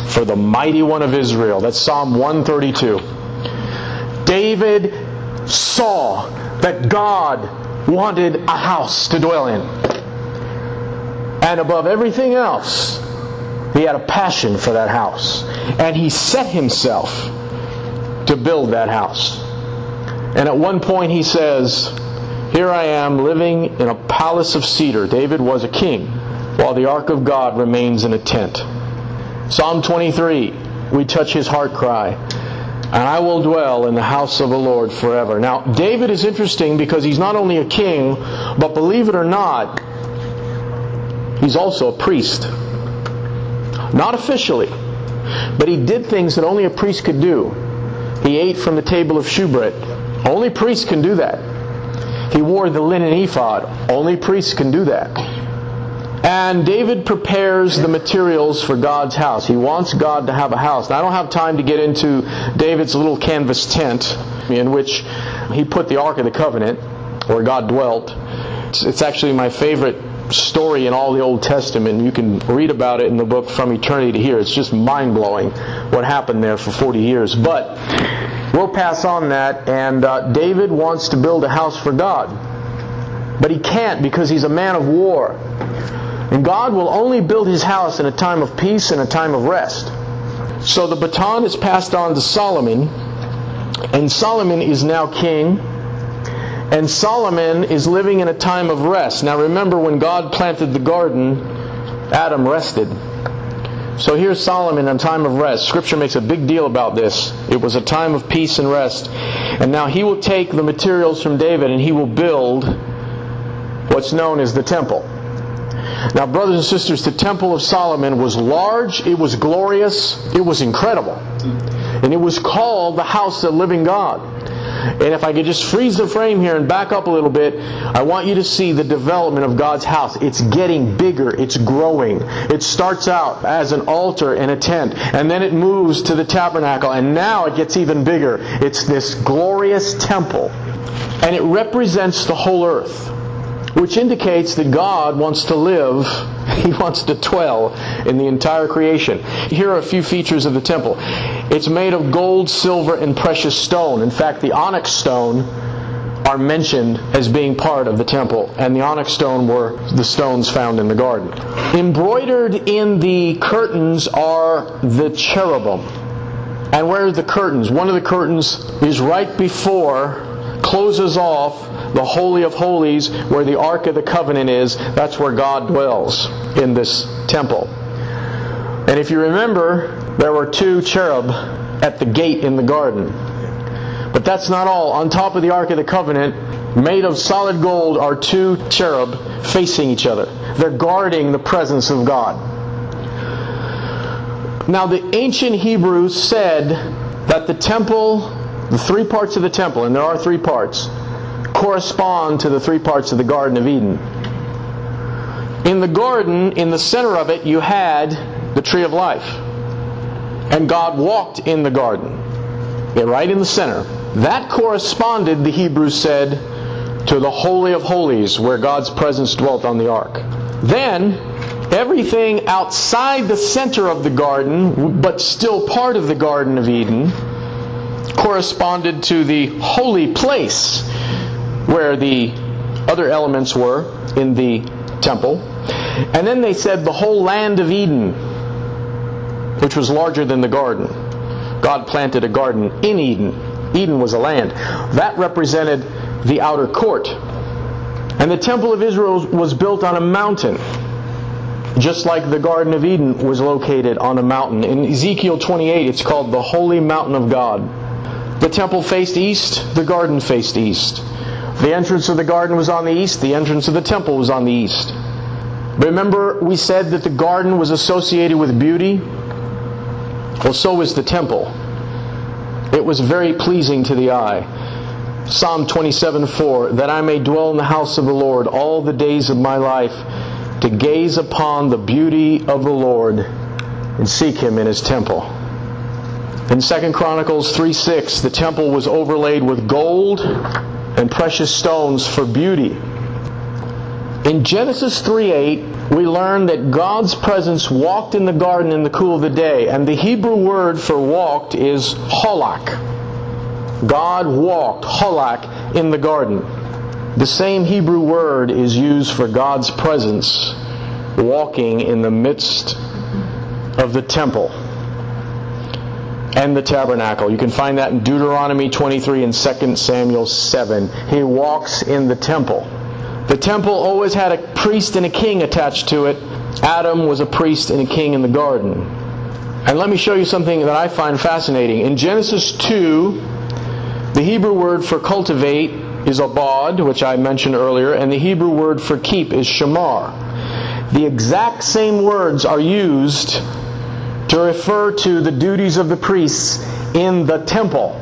for the mighty one of Israel. That's Psalm 132. David saw that God wanted a house to dwell in. And above everything else, he had a passion for that house. And he set himself to build that house. And at one point he says, Here I am living in a palace of cedar. David was a king while the ark of God remains in a tent. Psalm 23, we touch his heart cry. And I will dwell in the house of the Lord forever. Now, David is interesting because he's not only a king, but believe it or not, he's also a priest. Not officially, but he did things that only a priest could do. He ate from the table of shewbread. Only priests can do that. He wore the linen ephod. Only priests can do that. And David prepares the materials for God's house. He wants God to have a house. Now, I don't have time to get into David's little canvas tent in which he put the Ark of the Covenant, where God dwelt. It's, actually my favorite story in all the Old Testament. You can read about it in the book From Eternity to Here. It's just mind blowing what happened there for 40 years. But we'll pass on that. And uh, David wants to build a house for God. But he can't because he's a man of war. And God will only build his house in a time of peace and a time of rest. So the baton is passed on to Solomon, and Solomon is now king. And Solomon is living in a time of rest. Now remember, when God planted the garden, Adam rested. So here's Solomon in a time of rest. Scripture makes a big deal about this. It was a time of peace and rest. And now he will take the materials from David and he will build what's known as the temple. Now, brothers and sisters, the Temple of Solomon was large, it was glorious, it was incredible. And it was called the house of the living God. And if I could just freeze the frame here and back up a little bit, I want you to see the development of God's house. It's getting bigger, it's growing. It starts out as an altar and a tent, and then it moves to the tabernacle, and now it gets even bigger. It's this glorious temple. And it represents the whole earth which indicates that God wants to live, He wants to dwell in the entire creation. Here are a few features of the temple. It's made of gold, silver, and precious stone. In fact, the onyx stone are mentioned as being part of the temple, and the onyx stone were the stones found in the garden. Embroidered in the curtains are the cherubim. And where are the curtains? One of the curtains is right before, closes off the Holy of Holies, where the Ark of the Covenant is. That's where God dwells in this temple. And if you remember, there were two cherub at the gate in the garden. But that's not all. On top of the Ark of the Covenant, made of solid gold, are two cherub facing each other. They're guarding the presence of God. Now, the ancient Hebrews said that the temple, the three parts of the temple, and there are three parts, correspond to the three parts of the Garden of Eden. In the garden, in the center of it, you had the tree of life. And God walked in the garden, right in the center. That corresponded, the Hebrews said, to the Holy of Holies, where God's presence dwelt on the ark. Then, everything outside the center of the garden, but still part of the Garden of Eden, corresponded to the holy place where the other elements were in the temple. And then they said the whole land of Eden, which was larger than the garden. God planted a garden in Eden. Eden was a land. That represented the outer court. And the temple of Israel was built on a mountain, just like the Garden of Eden was located on a mountain. In Ezekiel 28, it's called the Holy Mountain of God. The temple faced east, the garden faced east. The entrance of the garden was on the east, the entrance of the temple was on the east. Remember, we said that the garden was associated with beauty? Well, so was the temple. It was very pleasing to the eye. Psalm 27 4 That I may dwell in the house of the Lord all the days of my life, to gaze upon the beauty of the Lord and seek him in his temple. In 2 Chronicles 3 6, the temple was overlaid with gold and precious stones for beauty. In Genesis 3 8, we learn that God's presence walked in the garden in the cool of the day, and the Hebrew word for walked is holak. God walked, holak, in the garden. The same Hebrew word is used for God's presence walking in the midst of the temple and the tabernacle. You can find that in Deuteronomy 23 and 2 Samuel 7. He walks in the temple. The temple always had a priest and a king attached to it. Adam was a priest and a king in the garden. And let me show you something that I find fascinating. In Genesis 2, the Hebrew word for cultivate is abad, which I mentioned earlier, and the Hebrew word for keep is shamar. The exact same words are used to refer to the duties of the priests in the temple.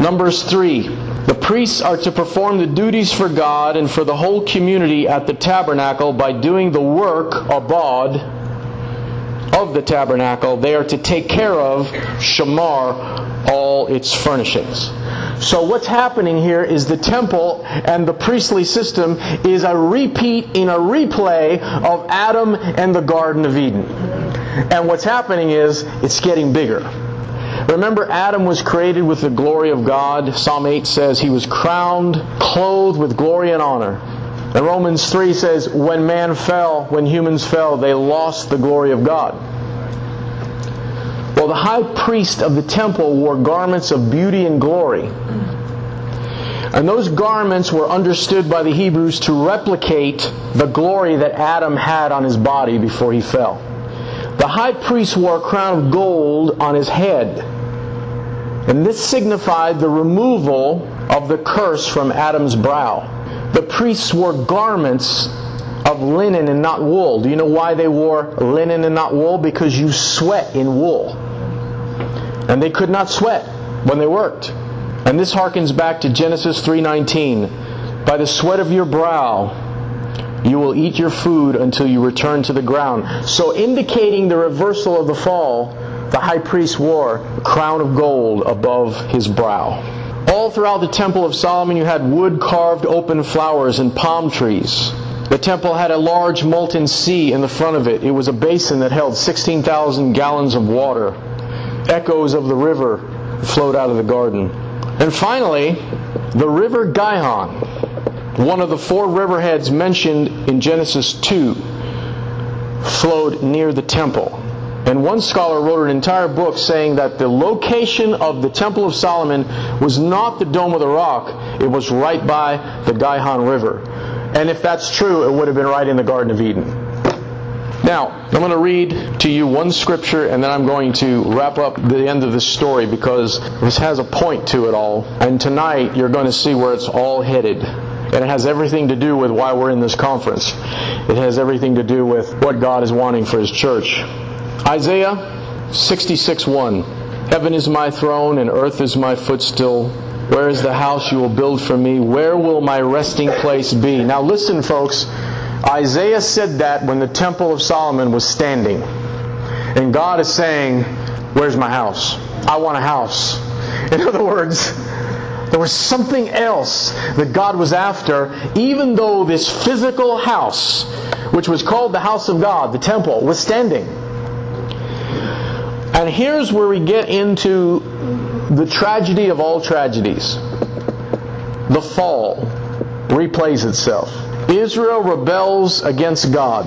Numbers 3. The priests are to perform the duties for God and for the whole community at the tabernacle by doing the work, abad, of the tabernacle. They are to take care of, shamar, all its furnishings. So what's happening here is the temple and the priestly system is a repeat in a replay of Adam and the Garden of Eden. And what's happening is it's getting bigger. Remember, Adam was created with the glory of God. Psalm 8 says he was crowned, clothed with glory and honor. And Romans 3 says, when man fell, when humans fell, they lost the glory of God. Well, the high priest of the temple wore garments of beauty and glory. And those garments were understood by the Hebrews to replicate the glory that Adam had on his body before he fell. The high priest wore a crown of gold on his head. And this signified the removal of the curse from Adam's brow. The priests wore garments of linen and not wool. Do you know why they wore linen and not wool? Because you sweat in wool. And they could not sweat when they worked. And this harkens back to Genesis 3:19. By the sweat of your brow you will eat your food until you return to the ground. So, indicating the reversal of the fall, the high priest wore a crown of gold above his brow. All throughout the Temple of Solomon, you had wood carved open flowers and palm trees. The temple had a large molten sea in the front of it. It was a basin that held 16,000 gallons of water. Echoes of the river flowed out of the garden. And finally, the river Gihon one of the four riverheads mentioned in Genesis 2 flowed near the temple. And one scholar wrote an entire book saying that the location of the Temple of Solomon was not the Dome of the Rock, it was right by the Gihon River. And if that's true, it would have been right in the Garden of Eden. Now, I'm going to read to you one scripture and then I'm going to wrap up the end of this story because this has a point to it all. And tonight you're going to see where it's all headed. And it has everything to do with why we're in this conference. It has everything to do with what God is wanting for His church. Isaiah 66 1. Heaven is my throne and earth is my footstool. Where is the house you will build for me? Where will my resting place be? Now listen, folks. Isaiah said that when the Temple of Solomon was standing. And God is saying, Where's my house? I want a house. In other words, there was something else that God was after, even though this physical house, which was called the house of God, the temple, was standing. And here's where we get into the tragedy of all tragedies. The fall replays itself. Israel rebels against God.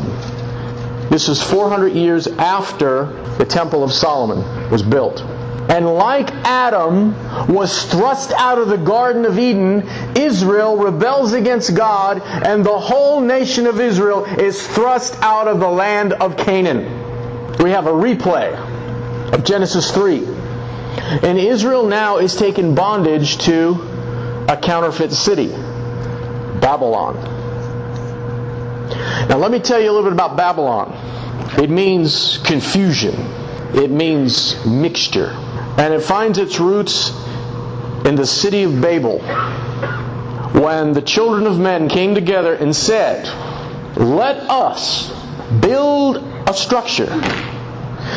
This is 400 years after the Temple of Solomon was built. And like Adam was thrust out of the Garden of Eden, Israel rebels against God, and the whole nation of Israel is thrust out of the land of Canaan. We have a replay of Genesis 3. And Israel now is taken bondage to a counterfeit city, Babylon. Now, let me tell you a little bit about Babylon. It means confusion, it means mixture. And it finds its roots in the city of Babel when the children of men came together and said, Let us build a structure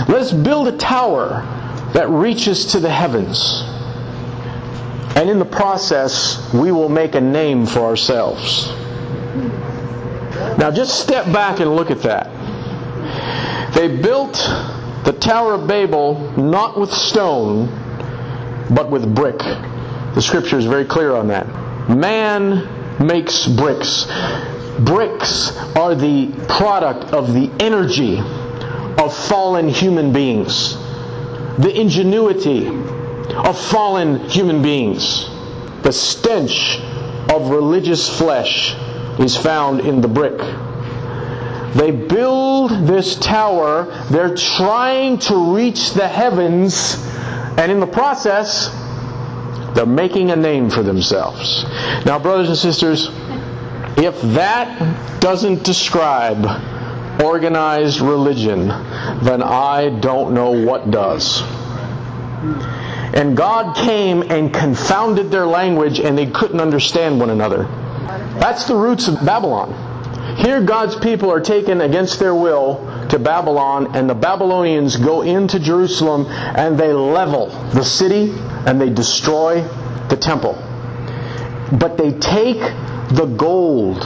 let us build a tower that reaches to the heavens. And in the process, we will make a name for ourselves. Now just step back and look at that. They built the Tower of Babel not with stone, but with brick. The scripture is very clear on that. Man makes bricks. Bricks are the product of the energy of fallen human beings, the ingenuity of fallen human beings. The stench of religious flesh is found in the brick. They build this tower, they're trying to reach the heavens, and in the process, they're making a name for themselves. Now, brothers and sisters, if that doesn't describe organized religion, then I don't know what does. And God came and confounded their language and they couldn't understand one another. That's the roots of Babylon. Here, God's people are taken against their will to Babylon, and the Babylonians go into Jerusalem and they level the city and they destroy the temple. But they take the gold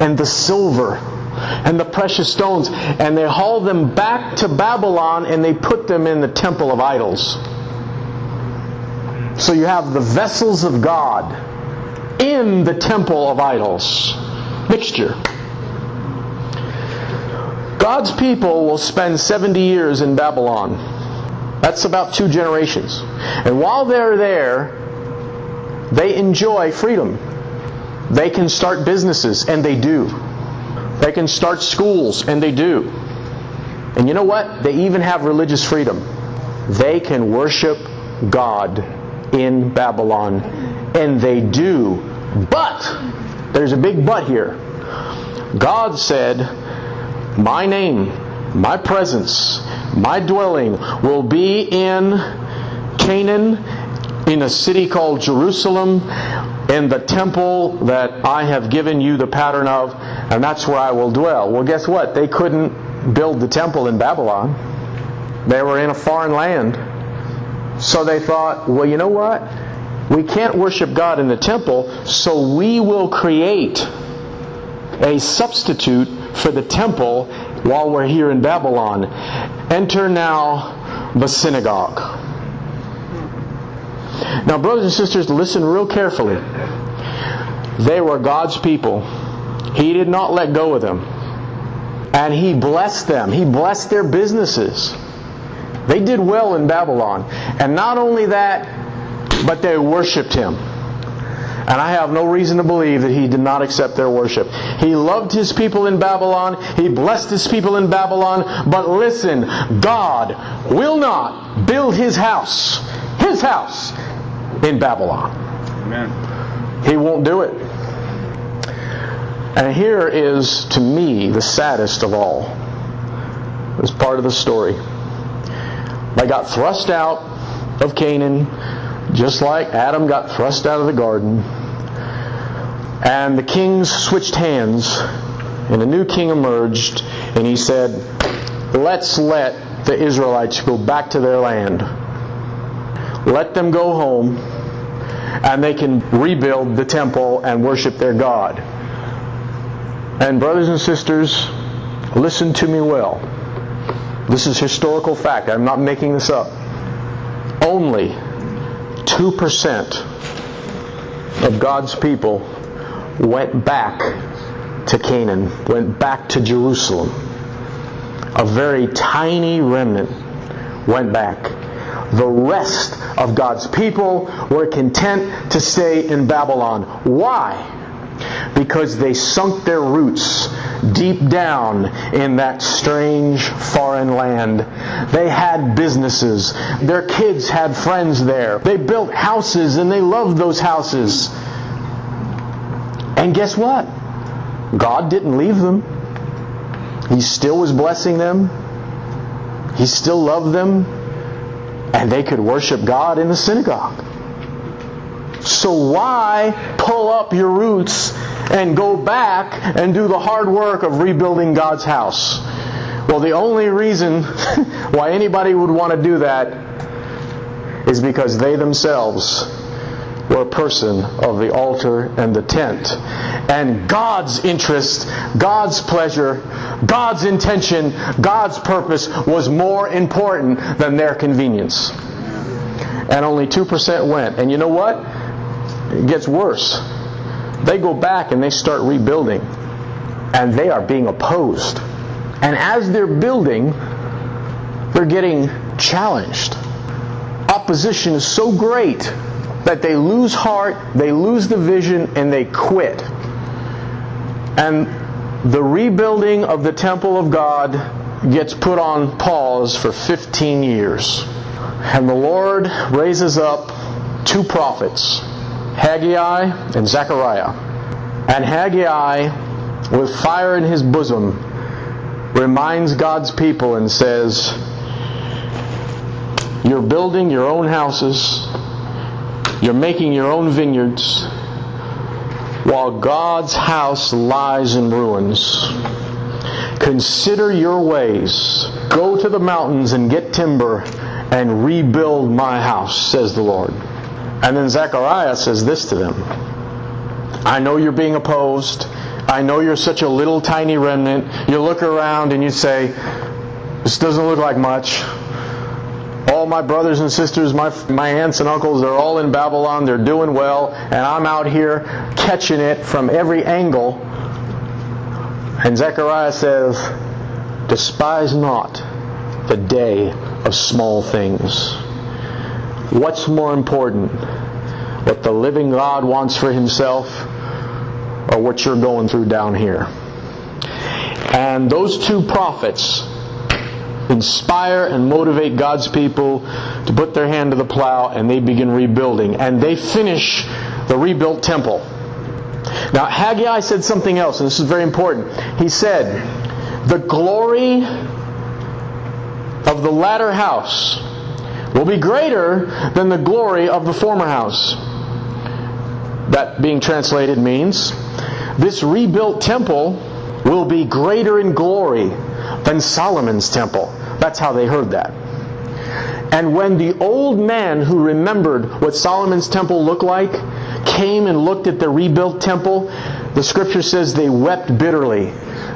and the silver and the precious stones, and they haul them back to Babylon and they put them in the temple of idols. So you have the vessels of God in the temple of idols. Mixture. God's people will spend 70 years in Babylon. That's about two generations. And while they're there, they enjoy freedom. They can start businesses, and they do. They can start schools, and they do. And you know what? They even have religious freedom. They can worship God in Babylon, and they do. But, there's a big but here. God said, My name, my presence, my dwelling will be in Canaan, in a city called Jerusalem, in the temple that I have given you the pattern of, and that's where I will dwell. Well, guess what? They couldn't build the temple in Babylon. They were in a foreign land. So they thought, well, you know what? We can't worship God in the temple, so we will create a substitute for the temple while we're here in Babylon. Enter now the synagogue. Now, brothers and sisters, listen real carefully. They were God's people he did not let go of them. And He blessed them. He blessed their businesses. They did well in Babylon. And not only that, but they worshiped him. And I have no reason to believe that he did not accept their worship. He loved his people in Babylon. He blessed his people in Babylon. But listen, God will not build his house, his house, in Babylon. Amen. He won't do it. And here is, to me, the saddest of all. This part of the story. They got thrust out of Canaan just like Adam got thrust out of the garden. And the kings switched hands, and a new king emerged, and he said, Let's let the Israelites go back to their land. Let them go home, and they can rebuild the temple and worship their God. And, brothers and sisters, listen to me well. This is historical fact. I'm not making this up. Only 2% of God's people went back to Canaan, went back to Jerusalem. A very tiny remnant went back. The rest of God's people were content to stay in Babylon. Why? Because they sunk their roots deep down in that strange foreign land. They had businesses. Their kids had friends there. They built houses and they loved those houses. And guess what? God didn't leave them. He still was blessing them. He still loved them. And they could worship God in the synagogue. So why pull up your roots and go back and do the hard work of rebuilding God's house? Well, the only reason why anybody would want to do that is because they themselves were a person of the altar and the tent. And God's interest, God's pleasure, God's intention, God's purpose was more important than their convenience. And only 2% went. And you know what? It gets worse. They go back and they start rebuilding, and they are being opposed. And as they're building, they're getting challenged. Opposition is so great that they lose heart, they lose the vision, and they quit. And the rebuilding of the temple of God gets put on pause for 15 years. And the Lord raises up two prophets Haggai and Zechariah. And Haggai, with fire in his bosom, reminds God's people and says, You're building your own houses, you're making your own vineyards, while God's house lies in ruins. Consider your ways. Go to the mountains and get timber and rebuild my house, says the Lord. And then Zechariah says this to them I know you're being opposed. I know you're such a little tiny remnant. You look around and you say, This doesn't look like much. All my brothers and sisters, my, my aunts and uncles, they're all in Babylon. They're doing well. And I'm out here catching it from every angle. And Zechariah says, Despise not the day of small things. What's more important? What the living God wants for himself or what you're going through down here? And those two prophets inspire and motivate God's people to put their hand to the plow and they begin rebuilding. And they finish the rebuilt temple. Now, Haggai said something else, and this is very important. He said, The glory of the latter house will be greater than the glory of the former house. That being translated means this rebuilt temple will be greater in glory than Solomon's temple. That's how they heard that. And when the old man who remembered what Solomon's temple looked like came and looked at the rebuilt temple, the scripture says they wept bitterly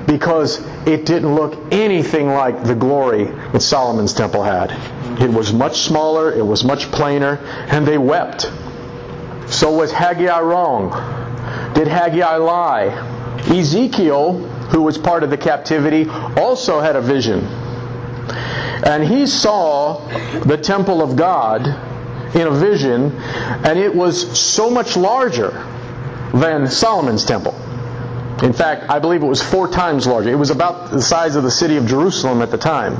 because it didn't look anything like the glory that Solomon's temple had. It was much smaller, it was much plainer, and they wept. So was Haggai wrong? Did Haggai lie? Ezekiel, who was part of the captivity, also had a vision. And he saw the temple of God in a vision, and it was so much larger than Solomon's temple. In fact, I believe it was four times larger. It was about the size of the city of Jerusalem at the time.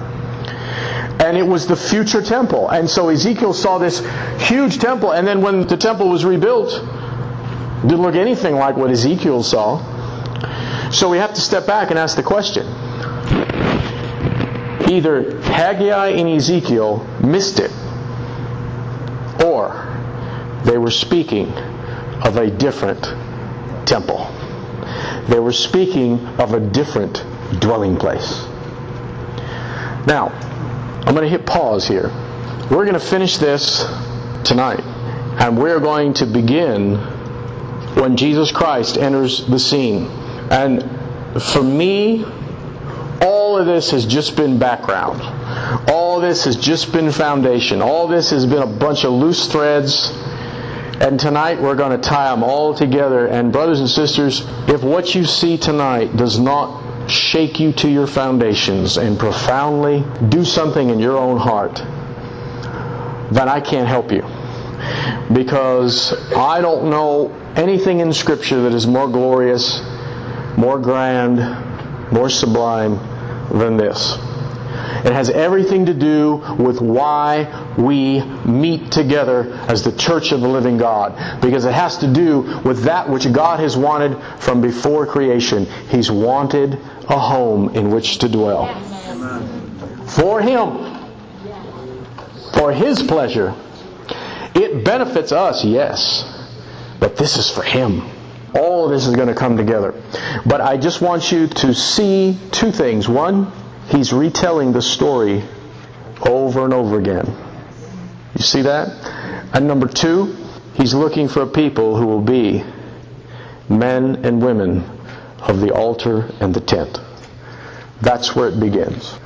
And it was the future temple. And so Ezekiel saw this huge temple, and then when the temple was rebuilt, it didn't look anything like what Ezekiel saw. So we have to step back and ask the question. Either Haggai and Ezekiel missed it, or they were speaking of a different temple. They were speaking of a different dwelling place. Now, I'm going to hit pause here. We're going to finish this tonight. And we're going to begin when Jesus Christ enters the scene. And for me, all of this has just been background. All this has just been foundation. All this has been a bunch of loose threads and tonight we're going to tie them all together. And brothers and sisters, if what you see tonight does not shake you to your foundations and profoundly do something in your own heart, then I can't help you. Because I don't know anything in Scripture that is more glorious, more grand, more sublime than this. It has everything to do with why we meet together as the church of the living God. Because it has to do with that which God has wanted from before creation. He's wanted a home in which to dwell. For Him. For His pleasure. It benefits us, yes. But this is for Him. All of this is going to come together. But I just want you to see two things. One, He's retelling the story over and over again. You see that? And number two, he's looking for people who will be men and women of the altar and the tent. That's where it begins.